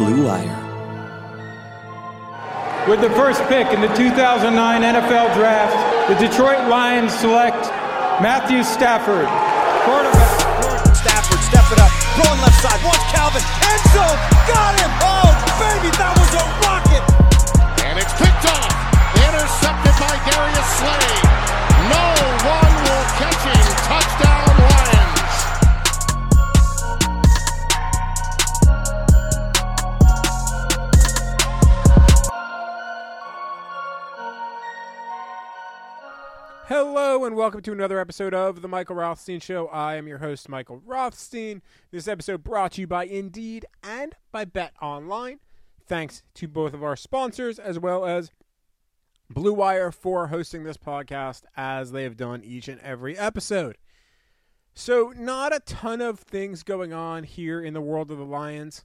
Blue Wire. With the first pick in the 2009 NFL Draft, the Detroit Lions select Matthew Stafford, quarterback. Stafford, step it up, throwing left side, wants Calvin, end zone, got him! Oh, baby, that was a rocket! And it's picked off, intercepted by Darius Slay. No one will catch him. Touchdown, Lions. Hello and welcome to another episode of the Michael Rothstein Show. I am your host, Michael Rothstein. This episode brought to you by Indeed and by Bet Online. Thanks to both of our sponsors as well as Blue Wire for hosting this podcast as they have done each and every episode. So, not a ton of things going on here in the world of the Lions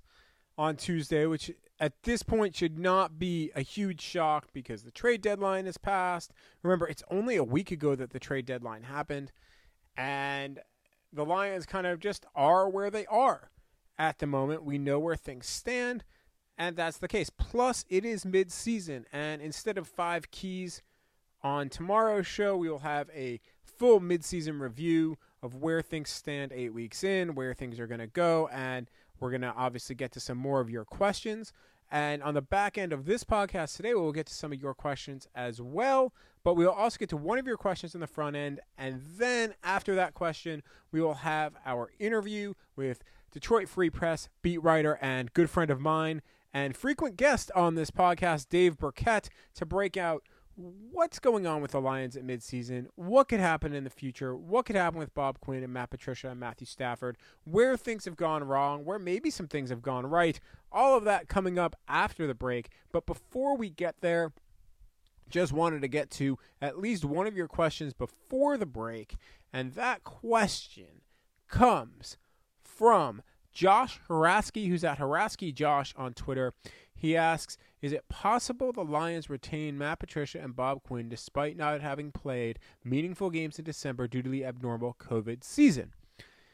on Tuesday, which at this point should not be a huge shock because the trade deadline has passed. Remember, it's only a week ago that the trade deadline happened, and the Lions kind of just are where they are at the moment. We know where things stand, and that's the case. Plus, it is mid-season, and instead of five keys on tomorrow's show, we will have a full mid-season review of where things stand eight weeks in, where things are going to go, and we're going to obviously get to some more of your questions. And on the back end of this podcast today, we'll get to some of your questions as well. But we'll also get to one of your questions in the front end. And then after that question, we will have our interview with Detroit Free Press beat writer and good friend of mine and frequent guest on this podcast, Dave Birkett, to break out what's going on with the Lions at midseason, what could happen in the future, what could happen with Bob Quinn and Matt Patricia and Matthew Stafford, where things have gone wrong, where maybe some things have gone right. All of that coming up after the break. But before we get there, just wanted to get to at least one of your questions before the break. And that question comes from Josh Haraski, who's at Haraski Josh on Twitter. He asks, is it possible the Lions retain Matt Patricia and Bob Quinn despite not having played meaningful games in December due to the abnormal COVID season?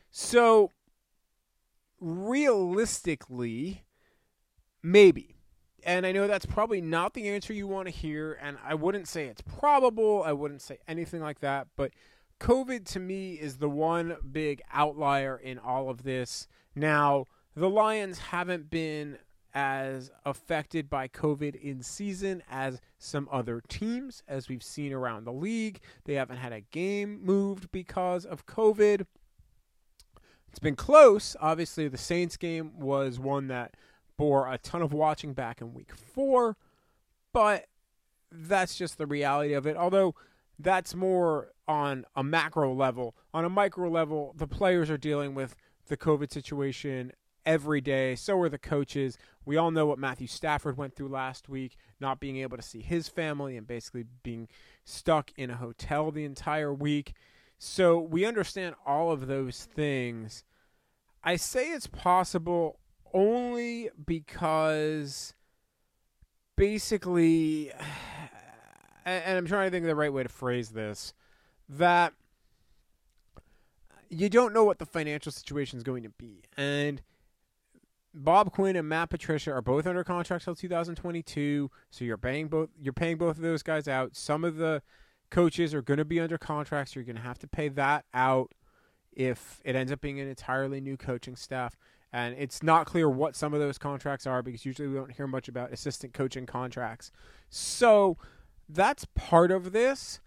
So, realistically, maybe. And I know that's probably not the answer you want to hear, and I wouldn't say it's probable. I wouldn't say anything like that, but COVID to me is the one big outlier in all of this. Now, the Lions haven't been as affected by COVID in season as some other teams, as we've seen around the league. They haven't had a game moved because of COVID. It's been close. Obviously, the Saints game was one that bore a ton of watching back in week four, but that's just the reality of it. Although that's more on a macro level. On a micro level, the players are dealing with the COVID situation every day. So are the coaches. We all know what Matthew Stafford went through last week, not being able to see his family and basically being stuck in a hotel the entire week. So we understand all of those things. I say it's possible only because basically, and I'm trying to think of the right way to phrase this, that you don't know what the financial situation is going to be. And Bob Quinn and Matt Patricia are both under contract till 2022, so you're paying both you're paying both of those guys out. Some of the coaches are going to be under contract, so you're going to have to pay that out if it ends up being an entirely new coaching staff. And it's not clear what some of those contracts are because usually we don't hear much about assistant coaching contracts. So that's part of this.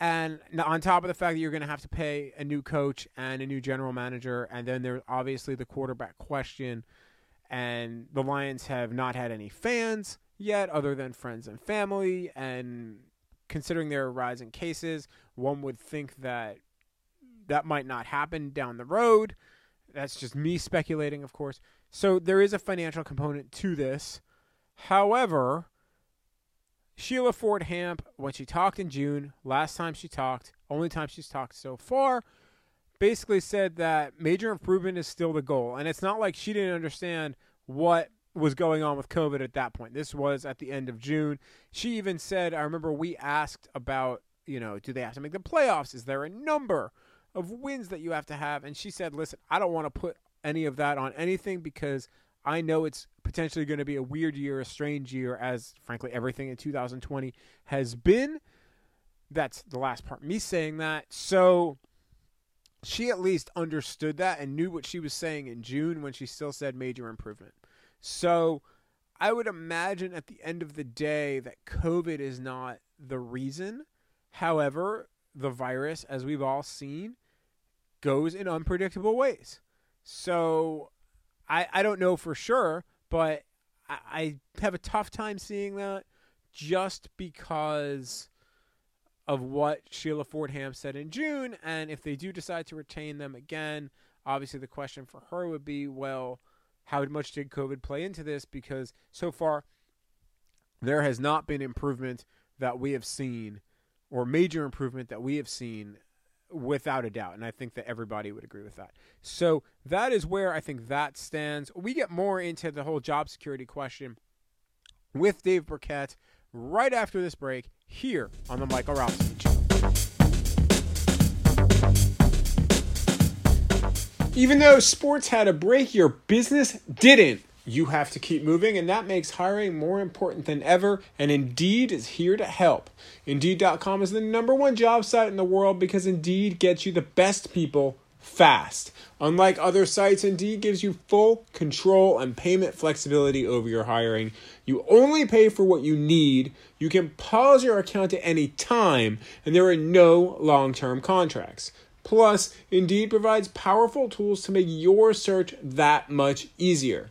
And on top of the fact that you're going to have to pay a new coach and a new general manager, and then there's obviously the quarterback question and the Lions have not had any fans yet, other than friends and family. And considering their rise in cases, one would think that that might not happen down the road. that's just me speculating, of course. So there is a financial component to this. However, Sheila Ford Hamp, when she talked in June, last time she talked, only time she's talked so far, basically said that major improvement is still the goal. And it's not like she didn't understand what was going on with COVID at that point. This was at the end of June. She even said, I remember we asked about, you know, do they have to make the playoffs? Is there a number of wins that you have to have? And she said, listen, I don't want to put any of that on anything because I know it's potentially going to be a weird year, a strange year, as frankly everything in 2020 has been. That's the last part. Me saying that. So she at least understood that and knew what she was saying in June when she still said major improvement. So I would imagine at the end of the day that COVID is not the reason. However, the virus, as we've all seen, goes in unpredictable ways. So I, I don't know for sure, but I, I have a tough time seeing that just because of what Sheila Ford Hamp said in June. And if they do decide to retain them again, obviously the question for her would be, well, how much did COVID play into this? Because so far, there has not been improvement that we have seen, or major improvement that we have seen, without a doubt. And I think that everybody would agree with that. So that is where I think that stands. We get more into the whole job security question with Dave Birkett right after this break here on the Michael Rothstein Show. Even though sports had a break, your business didn't. You have to keep moving, and that makes hiring more important than ever. And Indeed is here to help. Indeed.com is the number one job site in the world because Indeed gets you the best people fast. Unlike other sites, Indeed gives you full control and payment flexibility over your hiring. You only pay for what you need. You can pause your account at any time, and there are no long term contracts. Plus, Indeed provides powerful tools to make your search that much easier,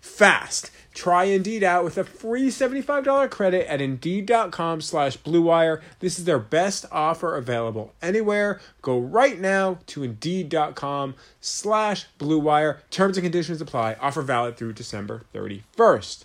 fast. Try Indeed out with a free $75 credit at Indeed.com slash BlueWire. This is their best offer available anywhere. Go right now to Indeed.com slash BlueWire. Terms and conditions apply. Offer valid through December 31st.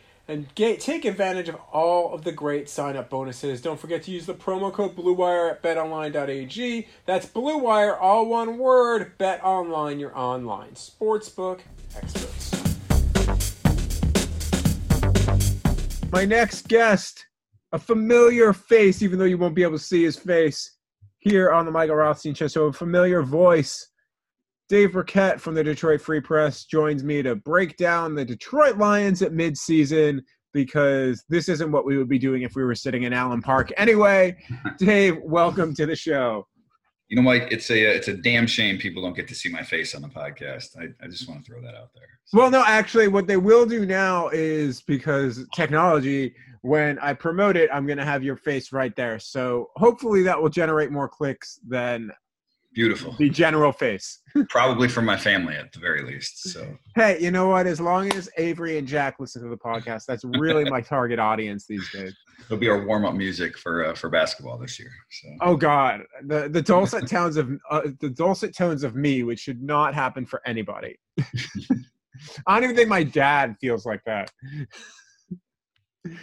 and get, take advantage of all of the great sign up bonuses. Don't forget to use the promo code BlueWire at betonline.ag. That's BlueWire, all one word. Bet Online, your online sportsbook experts. My next guest, a familiar face, even though you won't be able to see his face here on the Michael Rothstein Show. So, a familiar voice. Dave Birkett from the Detroit Free Press joins me to break down the Detroit Lions at midseason because this isn't what we would be doing if we were sitting in Allen Park. Anyway, Dave, welcome to the show. You know, Mike, it's a it's a damn shame people don't get to see my face on the podcast. I, I just want to throw that out there. So. Well, no, actually, what they will do now is because technology, when I promote it, I'm going to have your face right there. So hopefully that will generate more clicks than Beautiful. The general face. Probably for my family at the very least. So hey, you know what? As long as Avery and Jack listen to the podcast, that's really my target audience these days. It'll be our warm up music for uh, for basketball this year. So. Oh God, the the dulcet tones of uh, the dulcet tones of me, which should not happen for anybody. I don't even think my dad feels like that.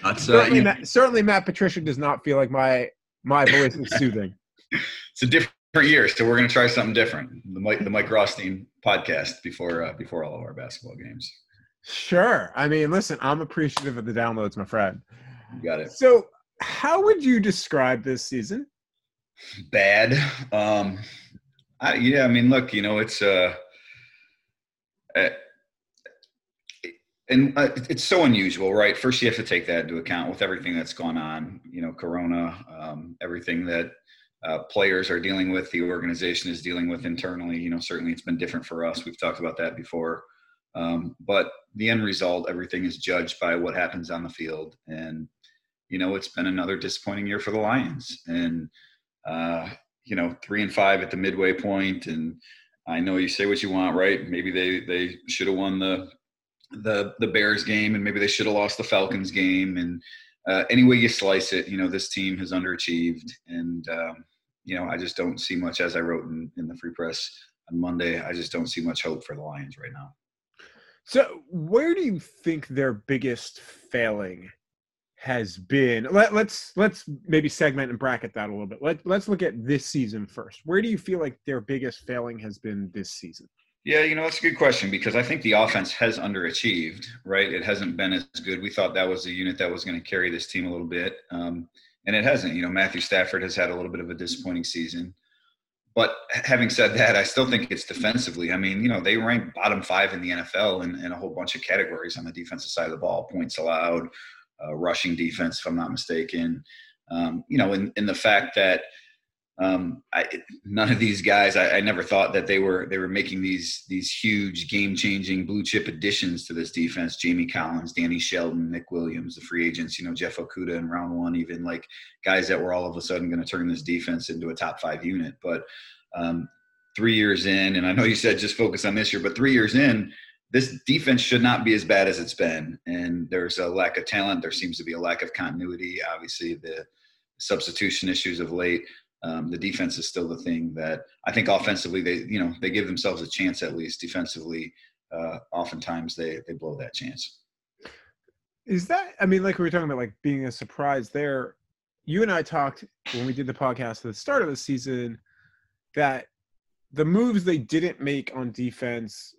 That's, uh, certainly, Matt, certainly, Matt Patricia does not feel like my my voice is soothing. It's a different year, so we're going to try something different. The Mike the Mike Rothstein podcast before uh, before all of our basketball games. Sure. I mean, listen, I'm appreciative of the downloads, my friend. You got it. So, how would you describe this season? Bad. Um, I, yeah, I mean, look, you know, it's uh, uh and uh, it's so unusual, right? First, you have to take that into account with everything that's gone on. You know, Corona, um, everything that uh, players are dealing with, the organization is dealing with internally. You know, certainly it's been different for us. We've talked about that before. Um, but the end result, everything is judged by what happens on the field. And, you know, it's been another disappointing year for the Lions. And, uh, you know, three and five at the midway point, and I know you say what you want, right? Maybe they they should have won the the the Bears game, and maybe they should have lost the Falcons game. And uh, any way you slice it, you know, this team has underachieved, and um, you know, I just don't see much. As I wrote in, in the Free Press on Monday, I just don't see much hope for the Lions right now. So, where do you think their biggest failing has been? Let, let's let's maybe segment and bracket that a little bit. Let let's look at this season first. Where do you feel like their biggest failing has been this season? Yeah, you know, that's a good question because I think the offense has underachieved, right? It hasn't been as good. We thought that was the unit that was going to carry this team a little bit, um, and it hasn't. You know, Matthew Stafford has had a little bit of a disappointing season. But having said that, I still think it's defensively. I mean, you know, they rank bottom five in the NFL in, in a whole bunch of categories on the defensive side of the ball points allowed, uh, rushing defense, if I'm not mistaken. Um, you know, in, in the fact that um, I, none of these guys, I, I, never thought that they were they were making these these huge game changing blue chip additions to this defense. Jamie Collins, Danny Shelton, Nick Williams, the free agents, you know Jeff Okudah in round one, even like guys that were all of a sudden going to turn this defense into a top five unit. But um, three years in, and I know you said just focus on this year, but three years in, this defense should not be as bad as it's been. And there's a lack of talent. There seems to be a lack of continuity. Obviously, the substitution issues of late um, the defense is still the thing that I think offensively they you know they give themselves a chance at least defensively. Uh, oftentimes they they blow that chance. Is that I mean like we were talking about like being a surprise there. You and I talked when we did the podcast at the start of the season that the moves they didn't make on defense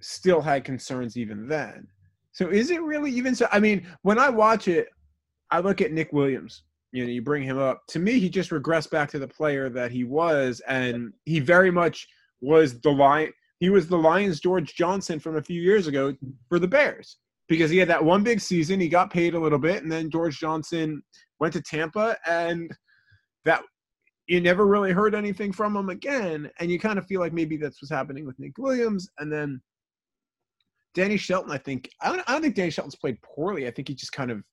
still had concerns even then. So is it really even so? I mean, when I watch it, I look at Nick Williams you know you bring him up. To me he just regressed back to the player that he was and he very much was the lion he was the lions george johnson from a few years ago for the bears. Because he had that one big season he got paid a little bit and then george johnson went to tampa and that you never really heard anything from him again. And you kind of feel like maybe that's what's happening with nick williams. And then danny shelton i think i don't, I don't think danny shelton's played poorly. I think he just kind of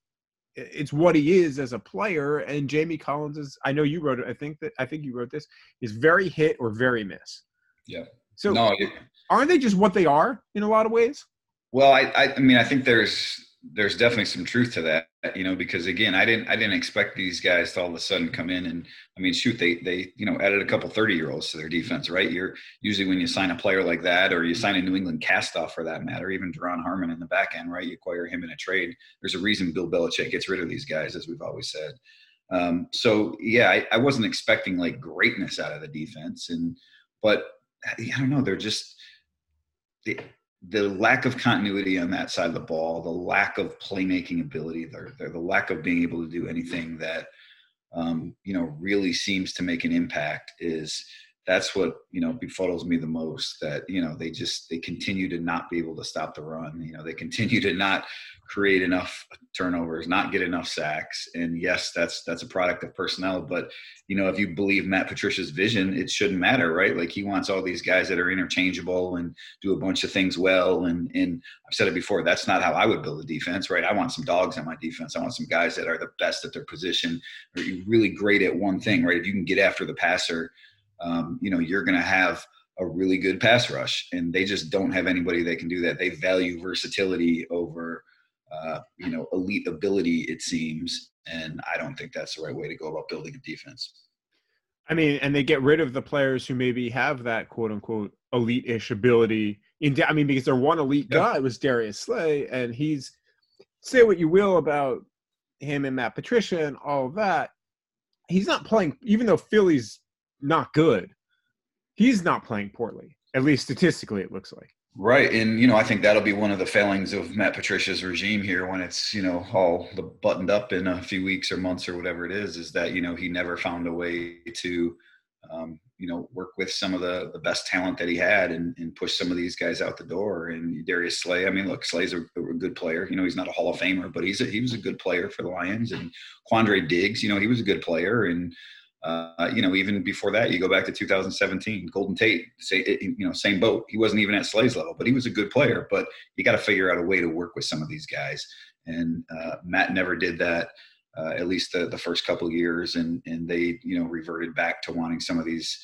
it's what he is as a player. And Jamie Collins is, I know you wrote it. I think that, I think you wrote this, is very hit or very miss. Yeah. So no, it, aren't they just what they are in a lot of ways? Well, I, I, I mean, I think there's, there's definitely some truth to that, you know, because again, I didn't I didn't expect these guys to all of a sudden come in and I mean, shoot, they they you know added a couple 30 year olds to their defense, right? You're usually when you sign a player like that, or you sign a New England castoff for that matter, even Duron Harmon in the back end, right? You acquire him in a trade. There's a reason Bill Belichick gets rid of these guys, as we've always said. Um, so yeah, I, I wasn't expecting like greatness out of the defense, and but I don't know, they're just. They, the lack of continuity on that side of the ball, the lack of playmaking ability, the, the lack of being able to do anything that um, you know really seems to make an impact is that's what you know befuddles me the most that you know they just they continue to not be able to stop the run. You know they continue to not create enough turnovers not get enough sacks. And yes that's that's a product of personnel but you know if you believe matt patricia's vision it shouldn't matter right? Like he wants all these guys that are interchangeable and do a bunch of things well. And and i've said it before that's not how i would build a defense right? I want some dogs on my defense. I want some guys that are the best at their position. Or really great at one thing right? If you can get after the passer um, you know, you're going to have a really good pass rush, and they just don't have anybody that can do that. They value versatility over, uh, you know, elite ability. It seems, and I don't think that's the right way to go about building a defense. I mean, and they get rid of the players who maybe have that quote unquote elite-ish ability. In, I mean, because their one elite yep. guy was Darius Slay, and he's say what you will about him and Matt Patricia and all that. He's not playing, even though Philly's not good. He's not playing poorly. At least statistically, it looks like. Right, and you know, I think that'll be one of the failings of Matt Patricia's regime here when it's you know all the buttoned up in a few weeks or months or whatever it is. Is that you know he never found a way to um, you know work with some of the the best talent that he had and, and push some of these guys out the door. And Darius Slay, I mean, look, Slay's a, a good player. You know, he's not a Hall of Famer, but he's a, he was a good player for the Lions. And Quandre Diggs, you know, he was a good player and uh, you know, even before that, you go back to 2017, Golden Tate, say, you know, same boat. He wasn't even at Slay's level, but he was a good player. But you got to figure out a way to work with some of these guys. And uh, Matt never did that, uh, at least the, the first couple years. And and they, you know, reverted back to wanting some of these,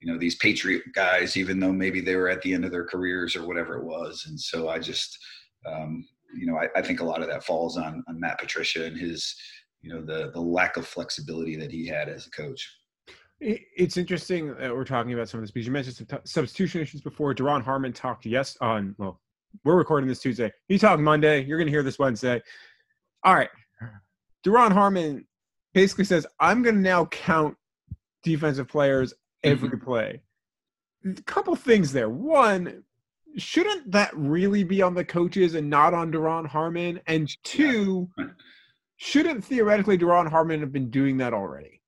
you know, these Patriot guys, even though maybe they were at the end of their careers or whatever it was. And so I just, um, you know, I, I think a lot of that falls on, on Matt Patricia and his you know the the lack of flexibility that he had as a coach. It's interesting that we're talking about some of this because you mentioned some t- substitution issues before. Duron Harmon talked yes on well, we're recording this Tuesday. He talked Monday. You're going to hear this Wednesday. All right, Duron Harmon basically says I'm going to now count defensive players every mm-hmm. play. A couple things there. One, shouldn't that really be on the coaches and not on Duron Harmon? And two. Yeah shouldn't theoretically Duron Harmon have been doing that already?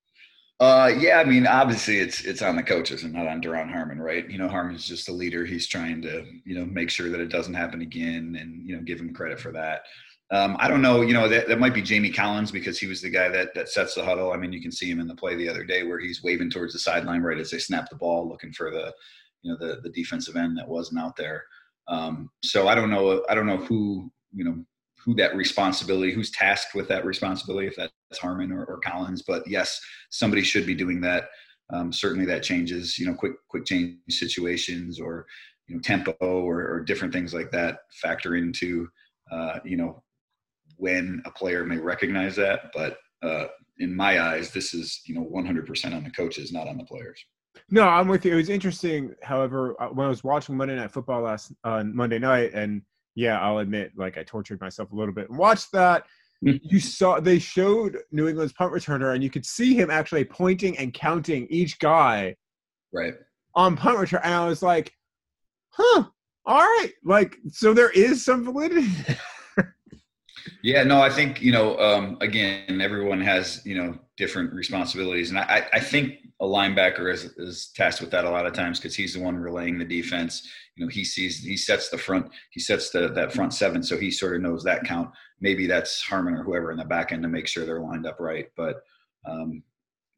Uh, yeah, I mean, obviously it's it's on the coaches and not on Duron Harmon, right? You know, Harmon's just a leader. He's trying to, you know, make sure that it doesn't happen again, and you know, give him credit for that. Um, I don't know, you know, that, that might be Jamie Collins because he was the guy that that sets the huddle. I mean, you can see him in the play the other day where he's waving towards the sideline right as they snap the ball, looking for the, you know, the the defensive end that wasn't out there. Um, so I don't know, I don't know who, you know, who that responsibility, who's tasked with that responsibility, if that's Harmon or, or Collins. But yes, somebody should be doing that. Um, certainly, that changes. You know, quick quick change situations or you know tempo or, or different things like that factor into uh, you know when a player may recognize that. But uh, in my eyes, this is you know 100% on the coaches, not on the players. No, I'm with you. It was interesting, however, uh, when I was watching Monday Night Football last uh, Monday night, and yeah, I'll admit, like I tortured myself a little bit and watched that. Mm. you saw they showed New England's punt returner, and you could see him actually pointing and counting each guy, right, on punt return. And I was like, "Huh, all right." Like, so there is some validity. yeah, no, I think you know. Um, again, everyone has you know different responsibilities, and I, I think a linebacker is, is tasked with that a lot of times because he's the one relaying the defense you know he sees he sets the front he sets the that front seven so he sort of knows that count maybe that's harmon or whoever in the back end to make sure they're lined up right but um,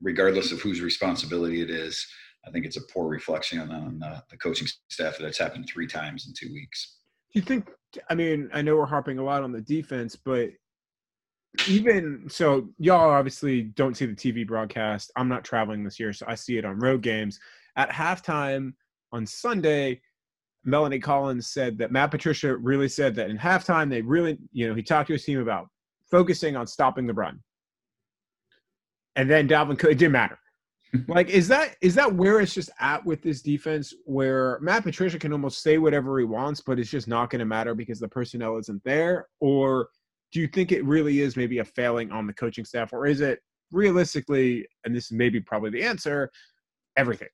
regardless of whose responsibility it is i think it's a poor reflection on, uh, the coaching staff that it's happened three times in two weeks do you think i mean i know we're harping a lot on the defense but even so y'all obviously don't see the tv broadcast i'm not traveling this year so i see it on road games at halftime on sunday Melanie Collins said that Matt Patricia really said that in halftime they really, you know, he talked to his team about focusing on stopping the run. And then Dalvin Cook, it didn't matter. Like, is that is that where it's just at with this defense, where Matt Patricia can almost say whatever he wants, but it's just not going to matter because the personnel isn't there? Or do you think it really is maybe a failing on the coaching staff, or is it realistically, and this is maybe probably the answer, everything?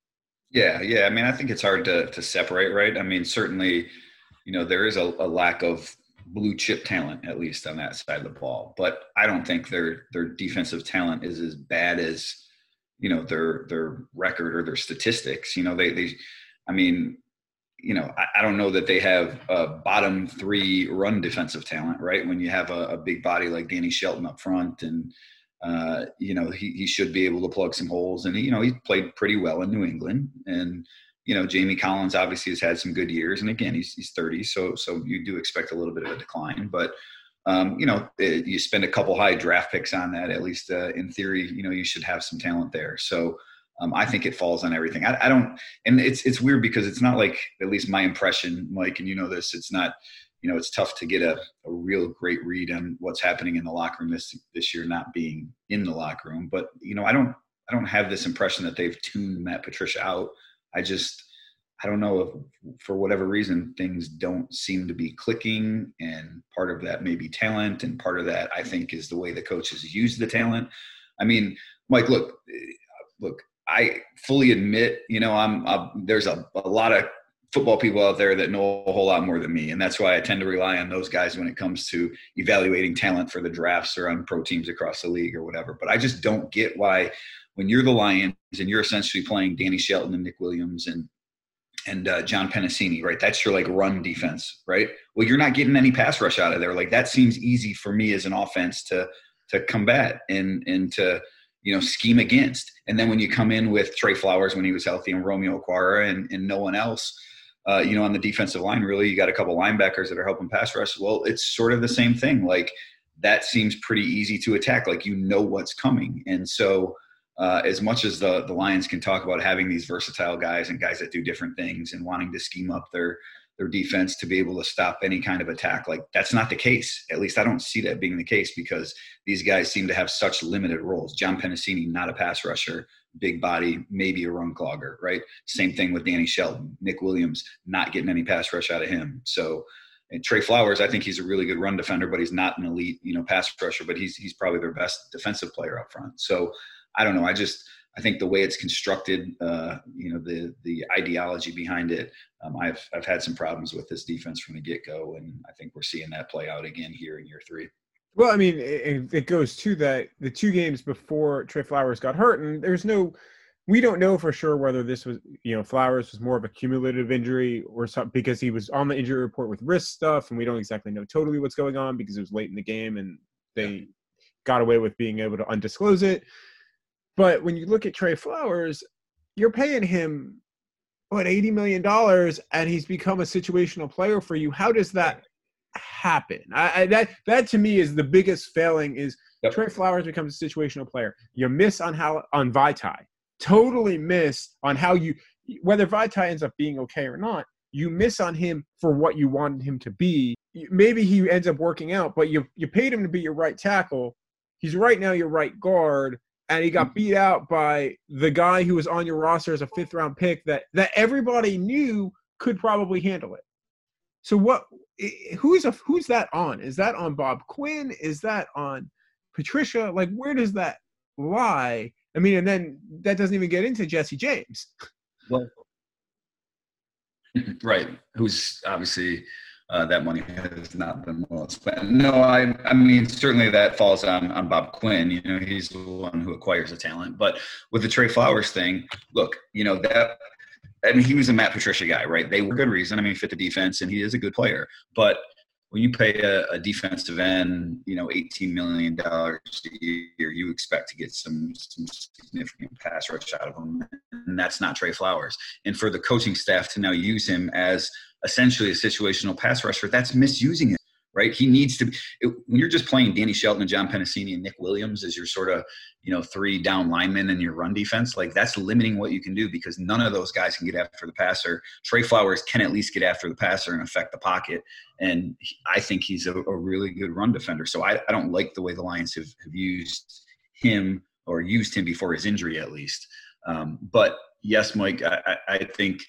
Yeah, yeah. I mean, I think it's hard to to separate, right? I mean, certainly, you know, there is a, a lack of blue chip talent at least on that side of the ball, but I don't think their their defensive talent is as bad as you know their their record or their statistics. You know, they they, I mean, you know, I, I don't know that they have a bottom three run defensive talent, right? When you have a, a big body like Danny Shelton up front and uh, you know, he, he should be able to plug some holes. And, you know, he played pretty well in New England. And, you know, Jamie Collins obviously has had some good years. And again, he's, he's 30. So, so you do expect a little bit of a decline. But, um, you know, it, you spend a couple high draft picks on that, at least uh, in theory, you know, you should have some talent there. So, um, I think it falls on everything. I, I, don't, and it's it's weird because it's not like at least my impression, Mike, and you know this. It's not you know, it's tough to get a, a real great read on what's happening in the locker room this this year, not being in the locker room. But you know, I don't I don't have this impression that they've tuned Matt Patricia out. I just I don't know if for whatever reason things don't seem to be clicking, and part of that may be talent, and part of that I think is the way the coaches use the talent. I mean, Mike, look, eh, look, I fully admit, you know, I'm, I'm there's a, a lot of football people out there that know a whole lot more than me. And that's why I tend to rely on those guys when it comes to evaluating talent for the drafts or on pro teams across the league or whatever. But I just don't get why when you're the Lions and you're essentially playing Danny Shelton and Nick Williams and and uh, John Penisini, right? That's your like run defense, right? Well, you're not getting any pass rush out of there. Like that seems easy for me as an offense to to combat and and to you know scheme against. And then when you come in with Trey Flowers when he was healthy and Romeo Okwara and, and no one else, uh, you know, on the defensive line, really, you got a couple linebackers that are helping pass rush. Well, it's sort of the same thing. Like that seems pretty easy to attack. Like you know what's coming, and so. Uh, as much as the the Lions can talk about having these versatile guys and guys that do different things and wanting to scheme up their their defense to be able to stop any kind of attack. Like that's not the case. At least I don't see that being the case because these guys seem to have such limited roles. John Penisini, not a pass rusher, big body, maybe a run clogger, right? Same thing with Danny Shelton, Nick Williams, not getting any pass rush out of him. So and Trey Flowers, I think he's a really good run defender, but he's not an elite, you know, pass rusher, but he's he's probably their best defensive player up front. So I don't know. I just I think the way it's constructed, uh, you know, the the ideology behind it, um, I've I've had some problems with this defense from the get go, and I think we're seeing that play out again here in year three. Well, I mean, it, it goes to that the two games before Trey Flowers got hurt, and there's no, we don't know for sure whether this was, you know, Flowers was more of a cumulative injury or something because he was on the injury report with wrist stuff, and we don't exactly know totally what's going on because it was late in the game and they yeah. got away with being able to undisclose it. But when you look at Trey Flowers, you're paying him what eighty million dollars, and he's become a situational player for you. How does that happen? I, I, that that to me is the biggest failing. Is yep. Trey Flowers becomes a situational player? You miss on how on Vaitai, totally miss on how you whether Vaitai ends up being okay or not. You miss on him for what you wanted him to be. Maybe he ends up working out, but you you paid him to be your right tackle. He's right now your right guard and he got beat out by the guy who was on your roster as a fifth round pick that that everybody knew could probably handle it. So what who's a who's that on? Is that on Bob Quinn? Is that on Patricia? Like where does that lie? I mean, and then that doesn't even get into Jesse James. Well, right, who's obviously uh, that money has not been well spent. No, I, I mean certainly that falls on on Bob Quinn. You know, he's the one who acquires the talent. But with the Trey Flowers thing, look, you know that. I mean, he was a Matt Patricia guy, right? They were good reason. I mean, fit the defense, and he is a good player. But when you pay a, a defensive end, you know, eighteen million dollars a year, you expect to get some some significant pass rush out of him, and that's not Trey Flowers. And for the coaching staff to now use him as essentially a situational pass rusher, that's misusing right? He needs to. It, when you're just playing Danny Shelton and John Penisini and Nick Williams as your sort of you know three down linemen in your run defense, like that's limiting what you can do because none of those guys can get after the passer. Trey Flowers can at least get after the passer and affect the pocket, and I think he's a, a really good run defender. So I, I don't like the way the Lions have, have used him or used him before his injury at least. Um, but yes, Mike, I, I think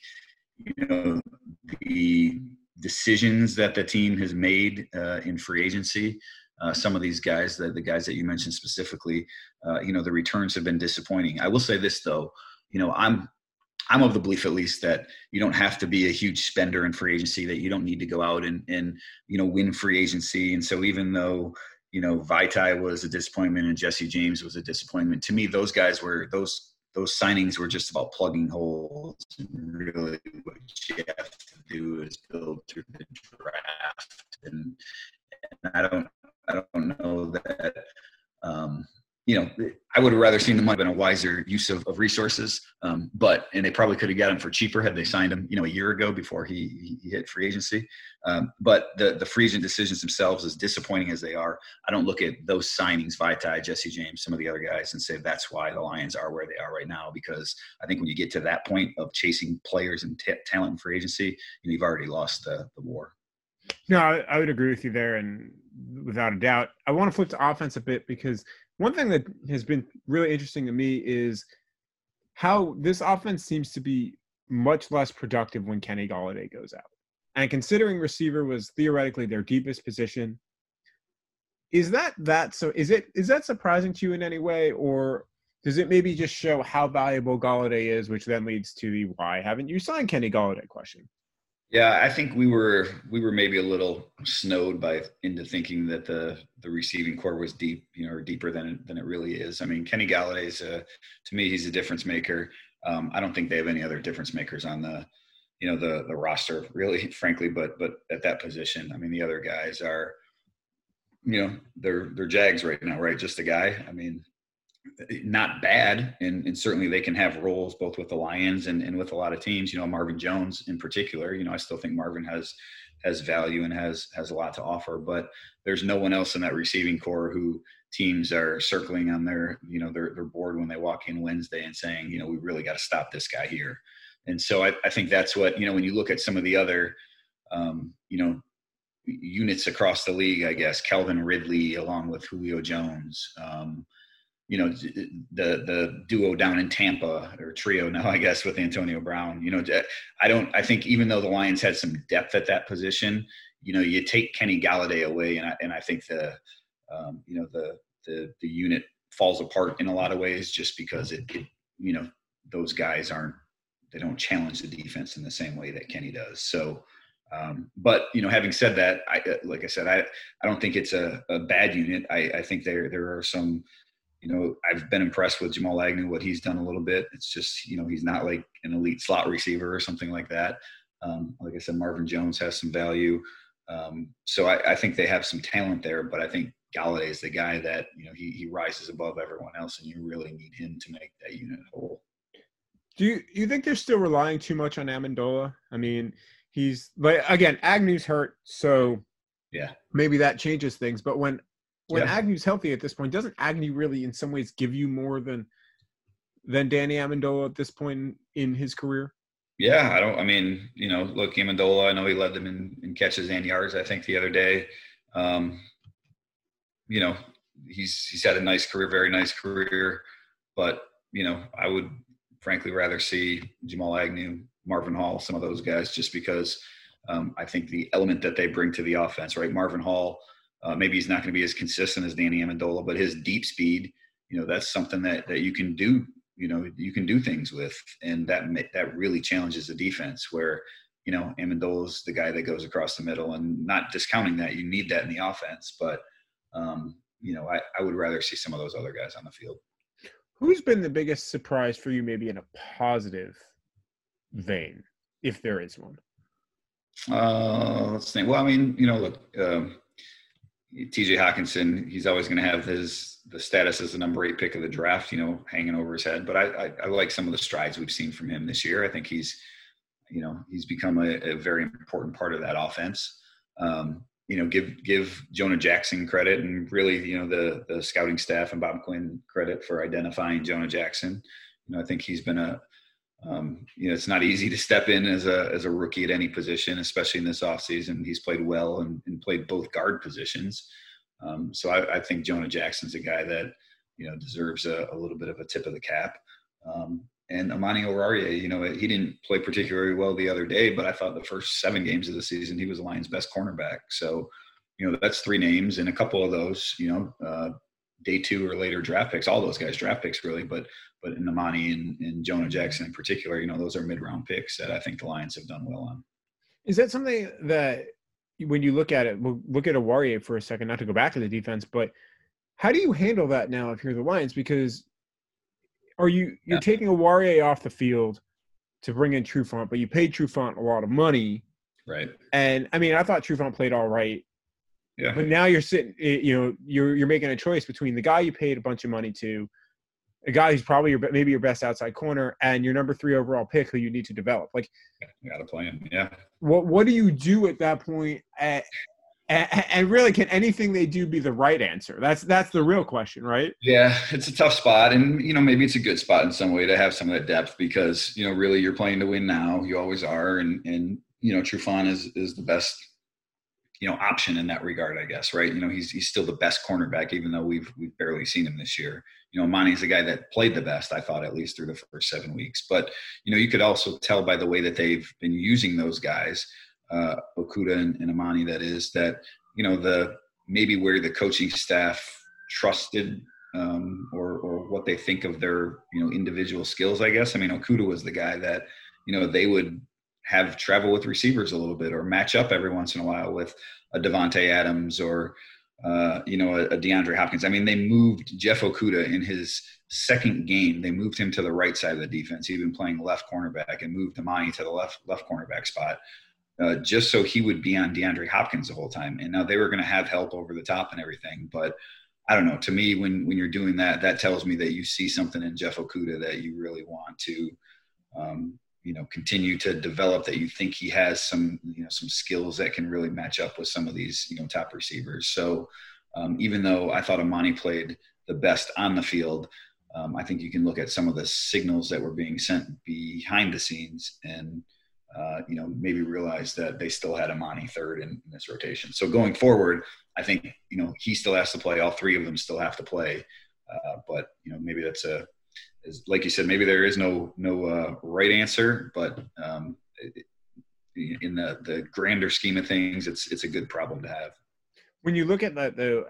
you know the decisions that the team has made uh, in free agency. Uh, some of these guys, the, the guys that you mentioned specifically, uh, you know, the returns have been disappointing. I will say this though, you know, I'm I'm of the belief at least that you don't have to be a huge spender in free agency, that you don't need to go out and and you know win free agency. And so even though you know Vaitai was a disappointment and Jesse James was a disappointment, to me those guys were those those signings were just about plugging holes. And really, what you have to do is build through the draft. And, and I don't, I don't know that um, you know, I would have rather seen them have been a wiser use of, of resources. Um, but and they probably could have got him for cheaper had they signed him, you know, a year ago before he, he hit free agency. Um, but the the free agent decisions themselves, as disappointing as they are, I don't look at those signings, Vaitai, Jesse James, some of the other guys, and say that's why the Lions are where they are right now. Because I think when you get to that point of chasing players and t- talent in free agency, you know, you've already lost the, the war. No, I, I would agree with you there, and without a doubt, I want to flip to offense a bit because one thing that has been really interesting to me is how this offense seems to be much less productive when Kenny Golladay goes out. And considering receiver was theoretically their deepest position, is that that so is it is that surprising to you in any way or does it maybe just show how valuable Golladay is, which then leads to the why haven't you signed Kenny Golladay question? Yeah, I think we were we were maybe a little snowed by into thinking that the the receiving corps was deep, you know, or deeper than than it really is. I mean, Kenny Golladay's a, to me he's a difference maker. Um, I don't think they have any other difference makers on the you know the the roster really, frankly. But but at that position, I mean, the other guys are you know they're they're Jags right now, right? Just a guy. I mean, not bad, and, and certainly they can have roles both with the Lions and, and with a lot of teams. You know, Marvin Jones in particular. You know, I still think Marvin has has value and has has a lot to offer, but there's no one else in that receiving corps who teams are circling on their you know their their board when they walk in Wednesday and saying, you know, we really got to stop this guy here. And so I, I think that's what you know when you look at some of the other um, you know units across the league, I guess Calvin Ridley along with Julio Jones. Um, you know the the duo down in Tampa or trio now I guess with Antonio Brown. You know I don't I think even though the Lions had some depth at that position, you know you take Kenny Golladay away and I, and I think the um, you know the the the unit falls apart in a lot of ways just because it, it you know those guys aren't they don't challenge the defense in the same way that Kenny does. So um, but you know, having said that, I, like I said, I, I don't think it's a, a bad unit. I, I think there there are some you know, I've been impressed with Jamal Agnew, what he's done a little bit. It's just, you know, he's not like an elite slot receiver or something like that. Um, like I said, Marvin Jones has some value. Um, so I, I, think they have some talent there, but I think Golladay is the guy that, you know, he, he rises above everyone else and you really need him to make that unit whole. Do you, you think they're still relying too much on Amendola? I mean, he's, but again, Agnew's hurt. So yeah, maybe that changes things. But when when Yeah. Agnew's healthy at this point, doesn't Agnew really, in some ways, give you more than than Danny Amendola at this point in his career? Yeah, I don't. I mean, you know, look, Amendola. I know he led them in, in catches and yards. I think the other day, um, you know, he's he's had a nice career, very nice career. But you know, I would frankly rather see Jamal Agnew, Marvin Hall, some of those guys, just because um, I think the element that they bring to the offense, right? Marvin Hall, uh, maybe he's not going to be as consistent as Danny Amendola, but his deep speed, you know, that's something that that you can do. You know, you can do things with, and that that really challenges the defense. Where you know Amendola's the guy that goes across the middle, and not discounting that you need that in the offense, but um, you know, I, I would rather see some of those other guys on the field. Who's been the biggest surprise for you, maybe in a positive vein, if there is one? Uh, let's think. Well, I mean, you know, look, um, TJ Hockenson, he's always going to have his the status as the number eight pick of the draft, you know, hanging over his head. But I, I, I like some of the strides we've seen from him this year. I think he's, you know, he's become a, a very important part of that offense. Um, you know, give give Jonah Jackson credit and really, you know, the the scouting staff and Bob Quinn credit for identifying Jonah Jackson. You know, I think he's been a um, you know, it's not easy to step in as a as a rookie at any position, especially in this offseason. He's played well and, and played both guard positions. Um, so I, I, think Jonah Jackson's a guy that you know deserves a, a little bit of a tip of the cap. Um, and Amani Oruwariye, you know, he didn't play particularly well the other day, but I thought the first seven games of the season he was the Lions' best cornerback. So, you know, that's three names, and a couple of those, you know, uh, day two or later draft picks. All those guys draft picks really, but but in Amani and, and Jonah Jackson in particular, you know, those are mid round picks that I think the Lions have done well on. Is that something that when you look at it, we'll look at Oruwariye for a second, not to go back to the defense, but how do you handle that now if you're the Lions? Because are you you're Yeah. taking Oruwariye off the field to bring in Trufant, but you paid Trufant a lot of money. Right. And I mean, I thought Trufant played all right, Yeah. but now you're sitting, you know, you're you're making a choice between the guy you paid a bunch of money to, a guy who's probably your be- maybe your best outside corner, and your number three overall pick who you need to develop. Like, You got to play him. Yeah. what what do you do at that point? And, and really, can anything they do be the right answer? That's that's the real question, right? Yeah, it's a tough spot, and you know maybe it's a good spot in some way to have some of that depth because you know really you're playing to win now. You always are, and and you know Trufant is is the best you know option in that regard, I guess. Right? You know he's he's still the best cornerback, even though we've we've barely seen him this year. You know Monty's the guy that played the best, I thought, at least through the first seven weeks. But you know you could also tell by the way that they've been using those guys, uh, Okudah and, and Amani, that is that you know the maybe where the coaching staff trusted um, or or what they think of their you know individual skills. I guess I mean Okuda was the guy that you know they would have travel with receivers a little bit or match up every once in a while with a Davante Adams or uh, you know a, a DeAndre Hopkins. I mean, they moved Jeff Okudah in his second game. They moved him to the right side of the defense. He'd been playing left cornerback and moved Amani to the left left cornerback spot. Uh, just so he would be on DeAndre Hopkins the whole time. And now they were going to have help over the top and everything, but I don't know. To me, when when you're doing that, that tells me that you see something in Jeff Okudah that you really want to, um, you know, continue to develop. That you think he has some, you know, some skills that can really match up with some of these, you know, top receivers. So um, even though I thought Amani played the best on the field, um, I think you can look at some of the signals that were being sent behind the scenes and uh, you know, maybe realize that they still had Amani third in, in, this rotation. So going forward, I think you know he still has to play. All three of them still have to play. Uh, but you know, maybe that's a, is, like you said, maybe there is no no uh, right answer. But um, in the the grander scheme of things, it's it's a good problem to have. When you look at that, though,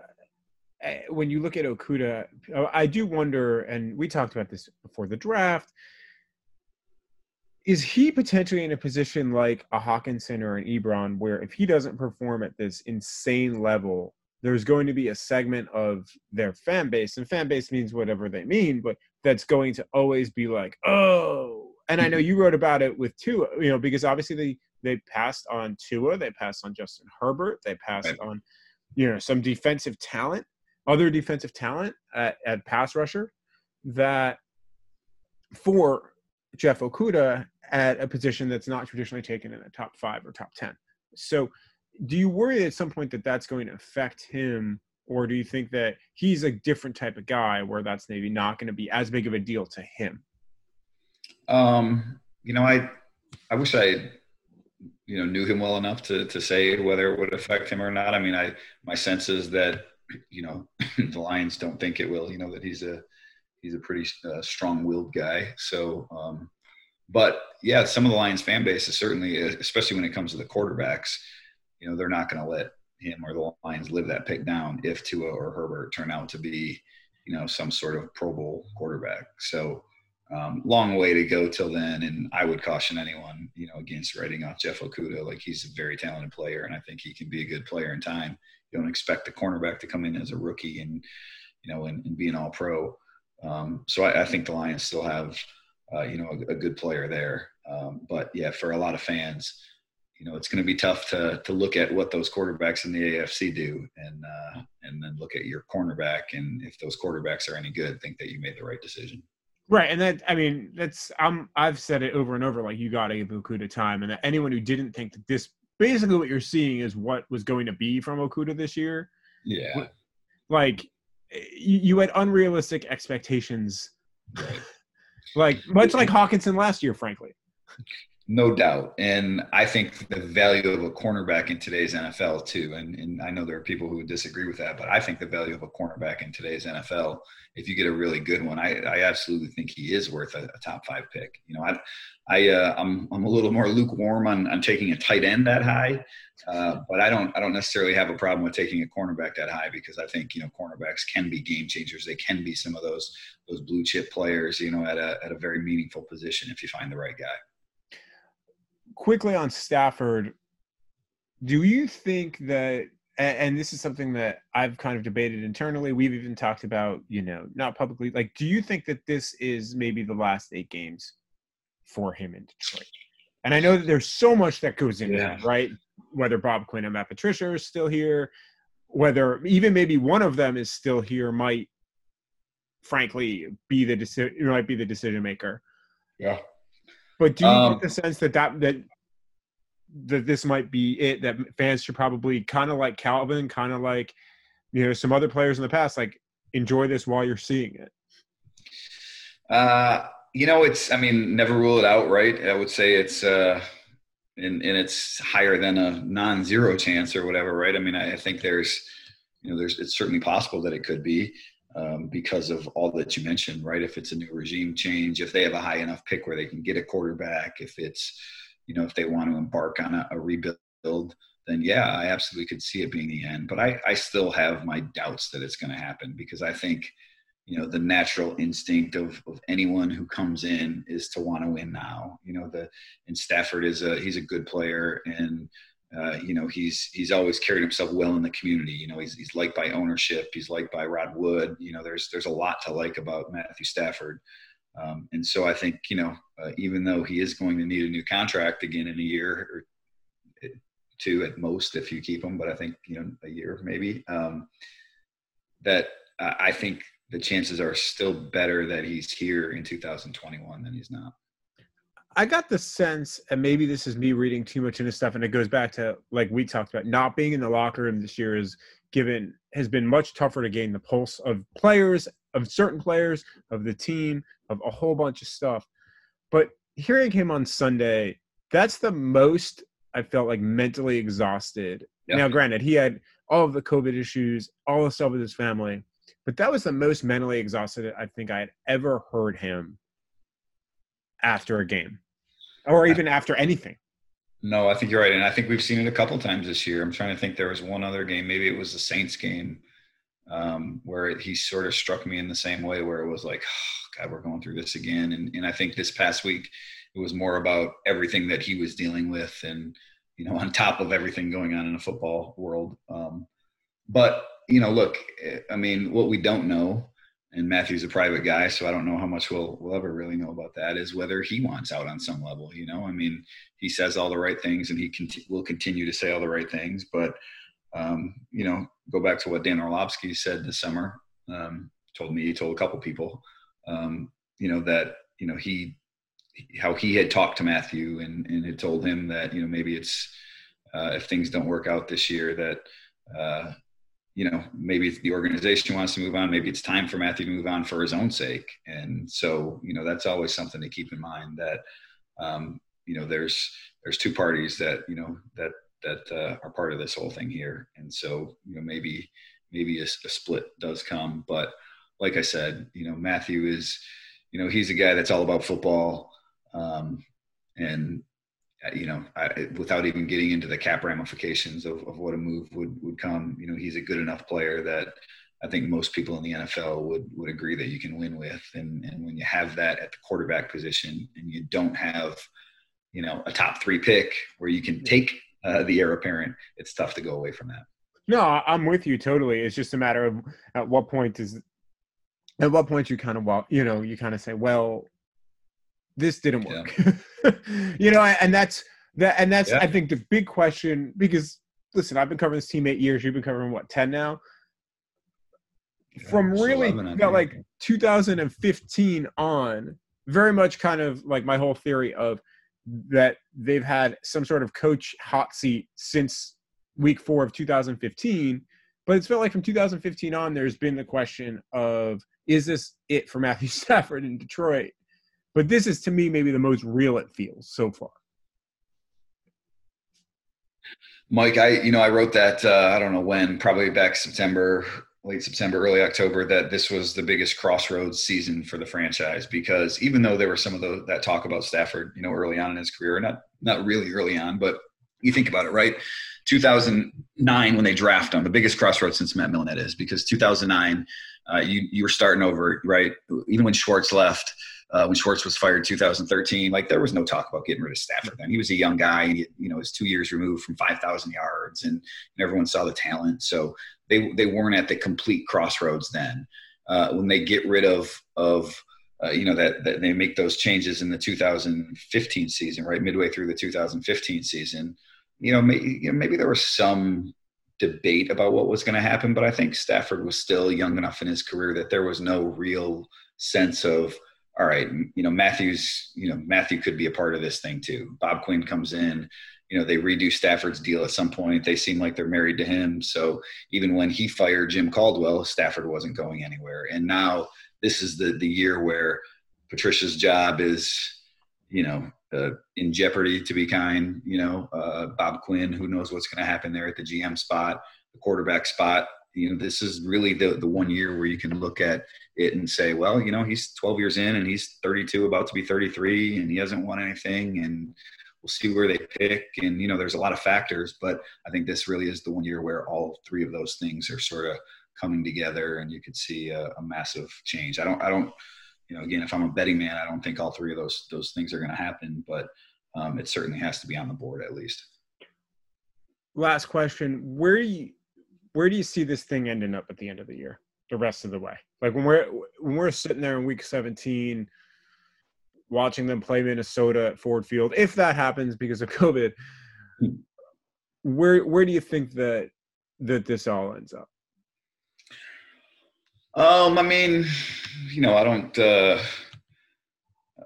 eh, when you look at Okudah, I do wonder, and we talked about this before the draft is he potentially in a position like a Hockenson or an Ebron where if he doesn't perform at this insane level, there's going to be a segment of their fan base, and fan base means whatever they mean, but that's going to always be like, oh. And I know mm-hmm. you wrote about it with Tua, you know, because obviously they they passed on Tua, they passed on Justin Herbert, they passed right. on, you know, some defensive talent, other defensive talent at, at pass rusher that for Jeff Okudah at a position that's not traditionally taken in a top five or top 10. So, do you worry at some point that that's going to affect him, or do you think that he's a different type of guy where that's maybe not going to be as big of a deal to him? Um, you know, I, I wish I, you know, knew him well enough to to say whether it would affect him or not. I mean, I my sense is that you know the Lions don't think it will. You know that he's a he's a pretty uh, strong-willed guy. So, um, but yeah, some of the Lions fan base is certainly, especially when it comes to the quarterbacks, you know, they're not going to let him or the Lions live that pick down if Tua or Herbert turn out to be, you know, some sort of Pro Bowl quarterback. So, um, long way to go till then. And I would caution anyone, you know, against writing off Jeff Okudah. Like he's a very talented player, and I think he can be a good player in time. You don't expect the cornerback to come in as a rookie and, you know, and, and be an All Pro. Um, so I, I, think the Lions still have, uh, you know, a, a, good player there. Um, but yeah, for a lot of fans, you know, it's going to be tough to to look at what those quarterbacks in the AFC do, and uh, and then look at your cornerback, and if those quarterbacks are any good, think that you made the right decision. Right, and that I mean that's I'm I've said it over and over like you got to give Okudah time, and that anyone who didn't think that this basically what you're seeing is what was going to be from Okudah this year. Yeah, like you, you had unrealistic expectations, like much like Hockenson last year, frankly. No doubt. And I think the value of a cornerback in today's NFL, too, and, and I know there are people who would disagree with that, but I think the value of a cornerback in today's NFL, if you get a really good one, I, I absolutely think he is worth a, a top five pick. You know, I, I, uh, I'm, I'm a little more lukewarm on, on taking a tight end that high, uh, but I don't, I don't necessarily have a problem with taking a cornerback that high because I think, you know, cornerbacks can be game changers. They can be some of those, those blue chip players, you know, at a, at a very meaningful position if you find the right guy quickly on Stafford, do you think that and this is something that I've kind of debated internally. We've even talked about, you know, not publicly. Like, do you think that this is maybe the last eight games for him in Detroit? And I know that there's so much that goes into yeah. that, right? Whether Bob Quinn and Matt Patricia are still here, whether even maybe one of them is still here, might frankly be the decision might be the decision maker. Yeah. But do you um, get the sense that that that that this might be it? That fans should probably kind of like Calvin, kind of like you know some other players in the past, like enjoy this while you're seeing it. Uh, you know, it's. I mean, never rule it out, right? I would say it's. uh and, and it's higher than a non-zero chance or whatever, right? I mean, I, I think there's, you know, there's it's certainly possible that it could be um, because of all that you mentioned, right? If it's a new regime change, if they have a high enough pick where they can get a quarterback, if it's, you know, if they want to embark on a, a rebuild, then yeah, I absolutely could see it being the end. But I, I still have my doubts that it's going to happen because I think, you know the natural instinct of, of anyone who comes in is to want to win now you know the and stafford is a he's a good player and uh, you know he's he's always carried himself well in the community. You know he's, he's liked by ownership. He's liked by rod wood. You know there's there's a lot to like about matthew stafford. Um, and so i think you know uh, even though he is going to need a new contract again in a year or two at most if you keep him but i think you know a year maybe um, that uh, i think the chances are still better that he's here in 2021 than he's not. I got the sense, and maybe this is me reading too much into stuff, and it goes back to like we talked about, not being in the locker room this year is given has been much tougher to gain the pulse of players, of certain players, of the team, of a whole bunch of stuff. But hearing him on Sunday, that's the most I felt like mentally exhausted. Yeah. Now, granted, he had all of the COVID issues, all the stuff with his family, but that was the most mentally exhausted I think I had ever heard him after a game or even after anything. No, I think you're right. And I think we've seen it a couple times this year. I'm trying to think there was one other game, maybe it was the Saints game, um, where it, he sort of struck me in the same way, where it was like, oh, God, we're going through this again. And, and I think this past week, it was more about everything that he was dealing with and, you know, on top of everything going on in the football world. Um, but you know, look, I mean, what we don't know, and Matthew's a private guy, so I don't know how much we'll we'll ever really know about that. Is whether he wants out on some level. You know, I mean, he says all the right things, and he conti- will continue to say all the right things. But um, you know, go back to what Dan Orlovsky said this summer. Um, told me, he told a couple people, um, you know, that you know he how he had talked to Matthew and and had told him that you know maybe it's uh, if things don't work out this year that uh, you know, maybe the organization wants to move on. Maybe it's time for Matthew to move on for his own sake. And so, you know, that's always something to keep in mind that, um, you know, there's, there's two parties that, you know, that, that uh, are part of this whole thing here. And so, you know, maybe, maybe a, a split does come, but like I said, you know, Matthew is, you know, he's a guy that's all about football. Um, and you know, I, without even getting into the cap ramifications of, of what a move would, would come, you know, he's a good enough player that I think most people in the NFL would, would agree that you can win with. And, and when you have that at the quarterback position and you don't have, you know, a top three pick where you can take uh, the heir apparent, it's tough to go away from that. No, I'm with you totally. It's just a matter of at what point is, at what point you kind of, well, you know, you kind of say, well, this didn't work. Yeah. you know, and that's that, and that's yeah. I think the big question because listen, I've been covering this team eight years. You've been covering what ten now. Yeah, From really 11, got like 2015 on, very much kind of like my whole theory of that they've had some sort of coach hot seat since week four of 2015. But it's felt like from 2015 on, there's been the question of is this it for Matthew Stafford in Detroit? But this is to me maybe the most real it feels so far. Mike, I you know I wrote that uh, I don't know when, probably back September, late September, early October, that this was the biggest crossroads season for the franchise because even though there were some of the, that talk about Stafford, you know, early on in his career, not not really early on, but you think about it, right? 2009 when they draft him, the biggest crossroads since Matt Millen is because 2009, uh, you you were starting over, right? Even when Schwartz left uh, when Schwartz was fired in 2013, like there was no talk about getting rid of Stafford then. He was a young guy and he, you know, was two years removed from 5,000 yards and, and, everyone saw the talent. So they, they weren't at the complete crossroads then. Uh, when they get rid of, of, uh, you know, that, that they make those changes in the 2015 season, right? Midway through the 2015 season, you know, maybe, you know, maybe there was some debate about what was going to happen, but I think Stafford was still young enough in his career that there was no real sense of, all right, you know, Matthews, you know, Matthew could be a part of this thing too. Bob Quinn comes in, you know, they redo Stafford's deal at some point. They seem like they're married to him. So even when he fired Jim Caldwell, Stafford wasn't going anywhere. And now this is the the year where Patricia's job is, you know, uh, in jeopardy to be kind. You know, uh, Bob Quinn, who knows what's going to happen there at the GM spot, the quarterback spot you know this is really the the one year where you can look at it and say well you know he's 12 years in and he's 32 about to be 33 and he hasn't won anything and we'll see where they pick and you know there's a lot of factors but i think this really is the one year where all three of those things are sort of coming together, and you could see a, a massive change. I don't, I don't, you know, again, if I'm a betting man, I don't think all three of those those things are going to happen, but um, it certainly has to be on the board at least. Last question: Where you where do you see this thing ending up at the end of the year? The rest of the way, like when we're when we're sitting there in week 17, watching them play Minnesota at Ford Field, if that happens because of COVID, where where do you think that that this all ends up? Um, I mean, you know, I don't. uh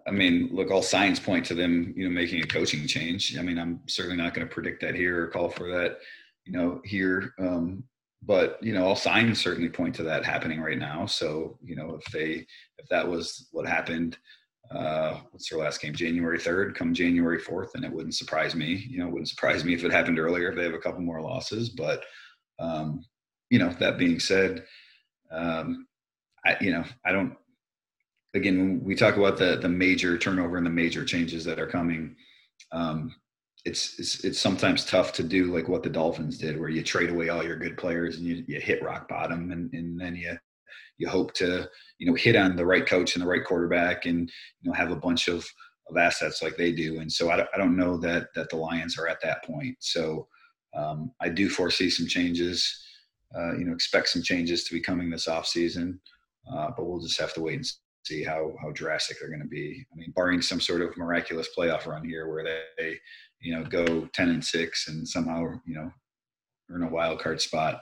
I mean, look, all signs point to them, you know, making a coaching change. I mean, I'm certainly not going to predict that here or call for that, you know, here. Um, but you know, all signs certainly point to that happening right now. So, you know, if they, if that was what happened, uh, what's their last game? January 3rd, come January 4th, and it wouldn't surprise me. You know, wouldn't surprise me if it happened earlier, if they have a couple more losses. But, um, you know, that being said, um, I, you know, I don't, again, we talk about the the major turnover and the major changes that are coming, um, it's, it's it's sometimes tough to do like what the Dolphins did, where you trade away all your good players and you, you hit rock bottom, and, and then you you hope to you know hit on the right coach and the right quarterback, and you know have a bunch of of assets like they do. And so I don't, I don't know that that the Lions are at that point. So um, I do foresee some changes. Uh, you know, expect some changes to be coming this off season, uh, but we'll just have to wait and see how how drastic they're going to be. I mean, barring some sort of miraculous playoff run here where they, you know, go ten and six and somehow you know earn a wild card spot,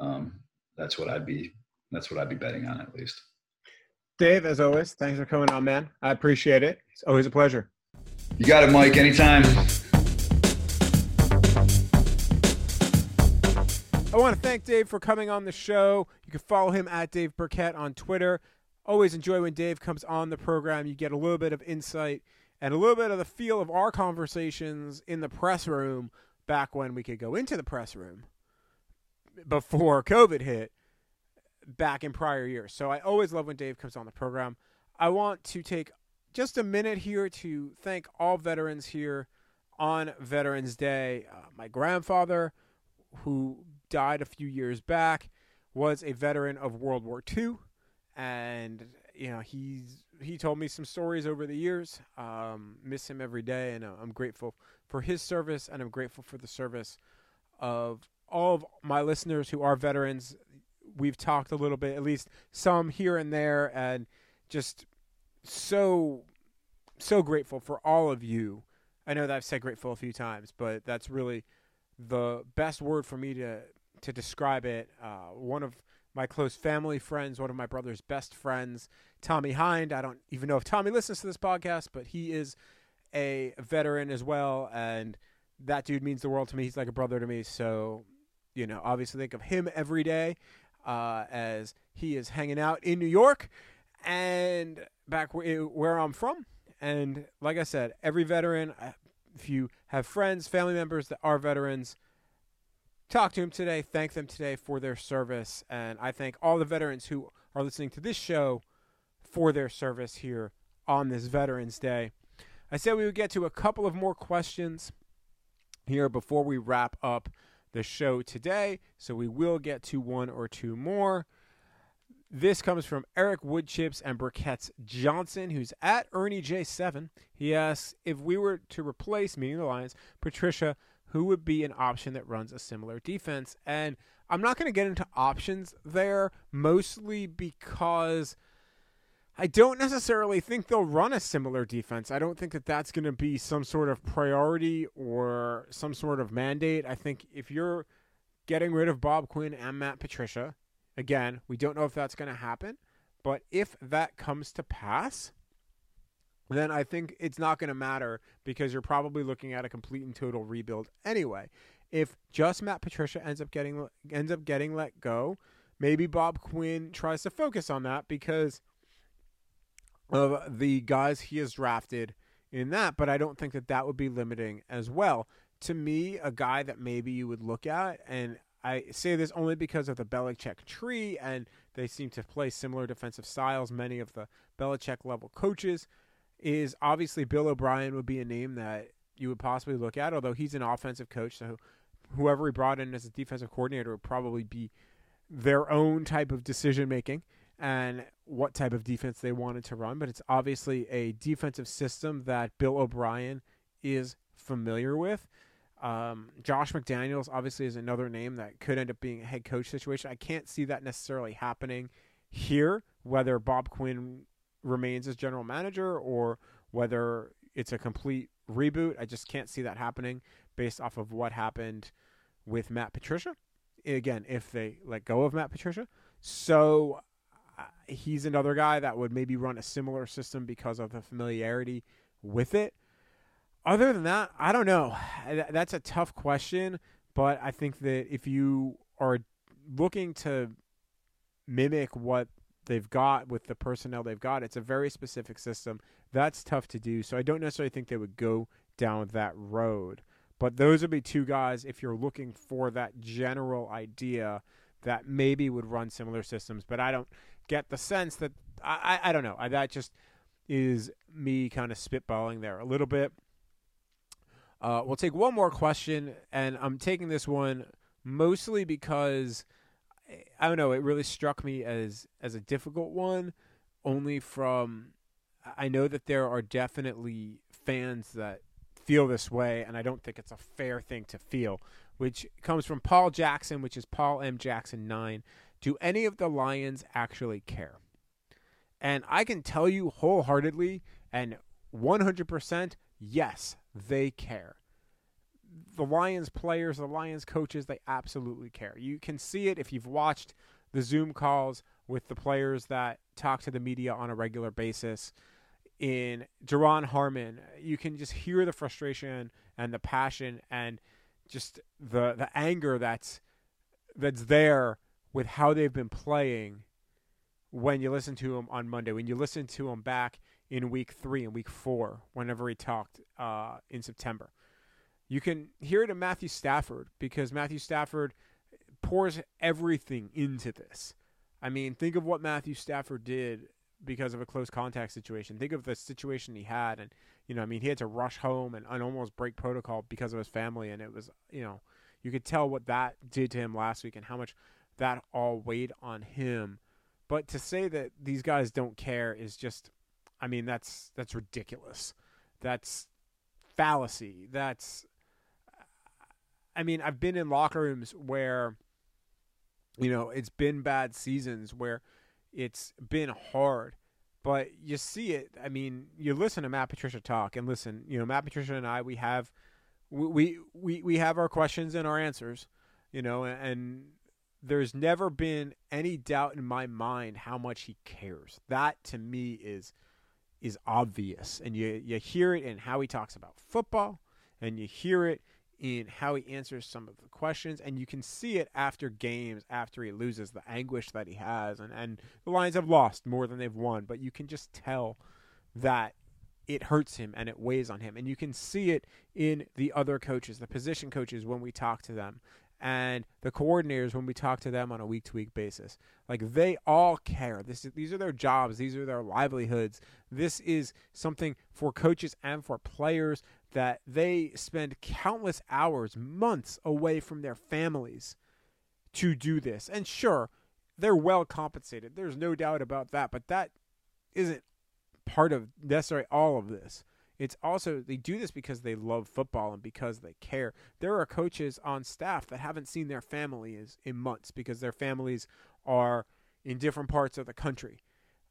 um, that's what I'd be that's what I'd be betting on at least. Dave, as always, thanks for coming on, man. I appreciate it. It's always a pleasure. You got it, Mike. Anytime. I want to thank Dave for coming on the show. You can follow him at Dave Birkett on Twitter. Always enjoy when Dave comes on the program. You get a little bit of insight and a little bit of the feel of our conversations in the press room back when we could go into the press room before COVID hit back in prior years. So I always love when Dave comes on the program. I want to take just a minute here to thank all veterans here on Veterans Day. Uh, my grandfather, who died a few years back, was a veteran of World War II, and you know he's he told me some stories over the years. Um, miss him every day, and uh, I'm grateful for his service, and I'm grateful for the service of all of my listeners who are veterans. We've talked a little bit, at least some here and there, and just so so grateful for all of you. I know that I've said grateful a few times, but that's really the best word for me to to describe it. Uh, one of my close family friends, one of my brother's best friends, Tommy Hind. I don't even know if Tommy listens to this podcast, but he is a veteran as well, and that dude means the world to me. He's like a brother to me. So, you know, obviously think of him every day uh, as he is hanging out in New York and back where, where I'm from. And like I said, every veteran, uh, if you have friends, family members that are veterans, talk to them today, thank them today for their service. And I thank all the veterans who are listening to this show for their service here on this Veterans Day. I said we would get to a couple of more questions here before we wrap up the show today. So we will get to one or two more. This comes from Eric Woodchips and Burkett's Johnson, who's at Ernie J7. He asks if we were to replace, meaning the Lions, Patricia, who would be an option that runs a similar defense? And I'm not going to get into options there, mostly because I don't necessarily think they'll run a similar defense. I don't think that that's going to be some sort of priority or some sort of mandate. I think if you're getting rid of Bob Quinn and Matt Patricia, again, we don't know if that's going to happen, but if that comes to pass, then I think it's not going to matter because you're probably looking at a complete and total rebuild anyway. If just Matt Patricia ends up getting ends up getting let go, maybe Bob Quinn tries to focus on that because of the guys he has drafted in that, but I don't think that that would be limiting as well. To me, a guy that maybe you would look at, and I say this only because of the Belichick tree, and they seem to play similar defensive styles. Many of the Belichick level coaches is obviously Bill O'Brien would be a name that you would possibly look at, although he's an offensive coach, so whoever he brought in as a defensive coordinator would probably be their own type of decision making and what type of defense they wanted to run. But it's obviously a defensive system that Bill O'Brien is familiar with. Um, Josh McDaniels obviously is another name that could end up being a head coach situation. I can't see that necessarily happening here, whether Bob Quinn remains as general manager or whether it's a complete reboot. I just can't see that happening based off of what happened with Matt Patricia. Again, if they let go of Matt Patricia. So uh, he's another guy that would maybe run a similar system because of the familiarity with it. Other than that, I don't know. That's a tough question, but I think that if you are looking to mimic what they've got with the personnel they've got, it's a very specific system. That's tough to do. So I don't necessarily think they would go down that road. But those would be two guys if you're looking for that general idea that maybe would run similar systems. But I don't get the sense that I, I, don't know. I, that just is me kind of spitballing there a little bit. Uh, we'll take one more question, and I'm taking this one mostly because I don't know. It really struck me as as a difficult one, only from I know that there are definitely fans that feel this way, and I don't think it's a fair thing to feel. Which comes from Paul Jackson, which is Paul M Jackson nine. Do any of the Lions actually care? And I can tell you wholeheartedly and 100% yes, they care. The Lions players, the Lions coaches, they absolutely care. You can see it if you've watched the Zoom calls with the players that talk to the media on a regular basis. In Duron Harmon, you can just hear the frustration and the passion and just the the anger that's that's there with how they've been playing when you listen to him on Monday, when you listen to him back in week three and week four, whenever he talked uh, in September. You can hear it in Matthew Stafford because Matthew Stafford pours everything into this. I mean, think of what Matthew Stafford did because of a close contact situation. Think of the situation he had, and you know, I mean, he had to rush home and, and almost break protocol because of his family, and it was, you know, you could tell what that did to him last week and how much that all weighed on him. But to say that these guys don't care is just I mean, that's that's ridiculous. That's fallacy. That's I mean, I've been in locker rooms where you know, it's been bad seasons where it's been hard. But you see it. I mean, you listen to Matt Patricia talk and listen, you know, Matt Patricia and I we have we we we have our questions and our answers, you know, and there's never been any doubt in my mind how much he cares. That to me is is obvious, and you you hear it in how he talks about football, and you hear it in how he answers some of the questions, and you can see it after games after he loses the anguish that he has, and and the Lions have lost more than they've won, but you can just tell that it hurts him and it weighs on him. And you can see it in the other coaches, the position coaches, when we talk to them, and the coordinators when we talk to them on a week to week basis. Like they all care. This is, these are their jobs, these are their livelihoods. This is something for coaches and for players that they spend countless hours, months away from their families to do this. And sure, they're well compensated. There's no doubt about that, but that isn't part of necessarily all of this. It's also they do this because they love football and because they care. There are coaches on staff that haven't seen their families in months because their families are in different parts of the country.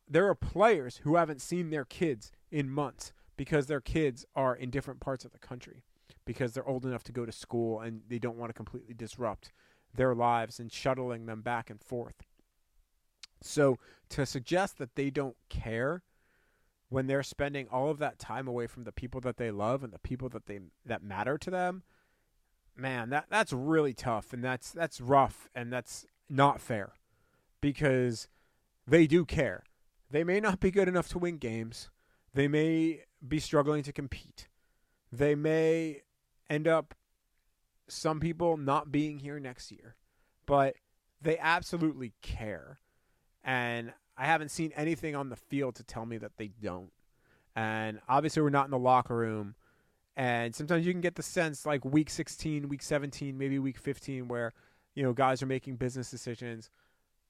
There are players who haven't seen their kids in months because their kids are in different parts of the country because they're old enough to go to school and they don't want to completely disrupt their lives and shuttling them back and forth. So to suggest that they don't care when they're spending all of that time away from the people that they love and the people that they that matter to them, man, that that's really tough and that's that's rough and that's not fair because they do care. They may not be good enough to win games. They may be struggling to compete. They may end up some people not being here next year, but they absolutely care. And I haven't seen anything on the field to tell me that they don't. And obviously, we're not in the locker room. And sometimes you can get the sense, like week 16, week 17, maybe week 15, where you know guys are making business decisions.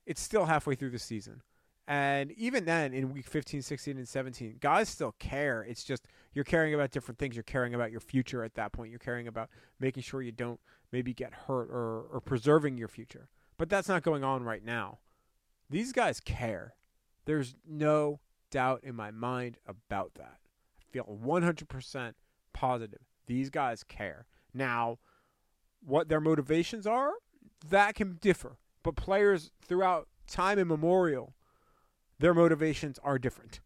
it's still halfway through the season. And even then, in week 15, 16, and 17, guys still care. It's just you're caring about different things. You're caring about your future at that point. You're caring about making sure you don't maybe get hurt or, or preserving your future. But that's not going on right now. These guys care. There's no doubt in my mind about that. I feel 100% positive. These guys care. Now, what their motivations are, that can differ. But players throughout time immemorial, their motivations are different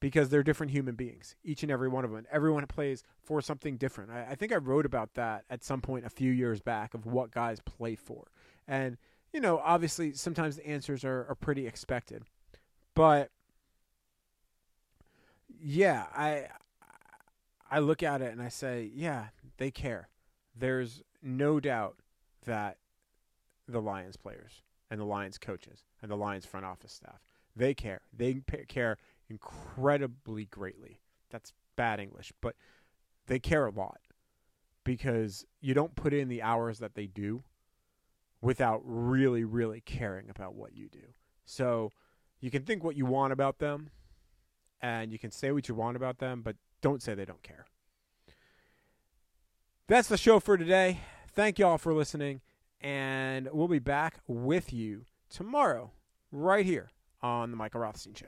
because they're different human beings, each and every one of them. Everyone plays for something different. I, I, think I wrote about that at some point a few years back of what guys play for. And, you know, obviously sometimes the answers are, are pretty expected. But yeah, I I look at it and I say, yeah, they care. There's no doubt that the Lions players and the Lions coaches and the Lions front office staff, they care. They care incredibly greatly. That's bad English, but they care a lot because you don't put in the hours that they do without really, really caring about what you do. So you can think what you want about them and you can say what you want about them, but don't say they don't care. That's the show for today. Thank you all for listening, and we'll be back with you tomorrow, right here on The Michael Rothstein Show.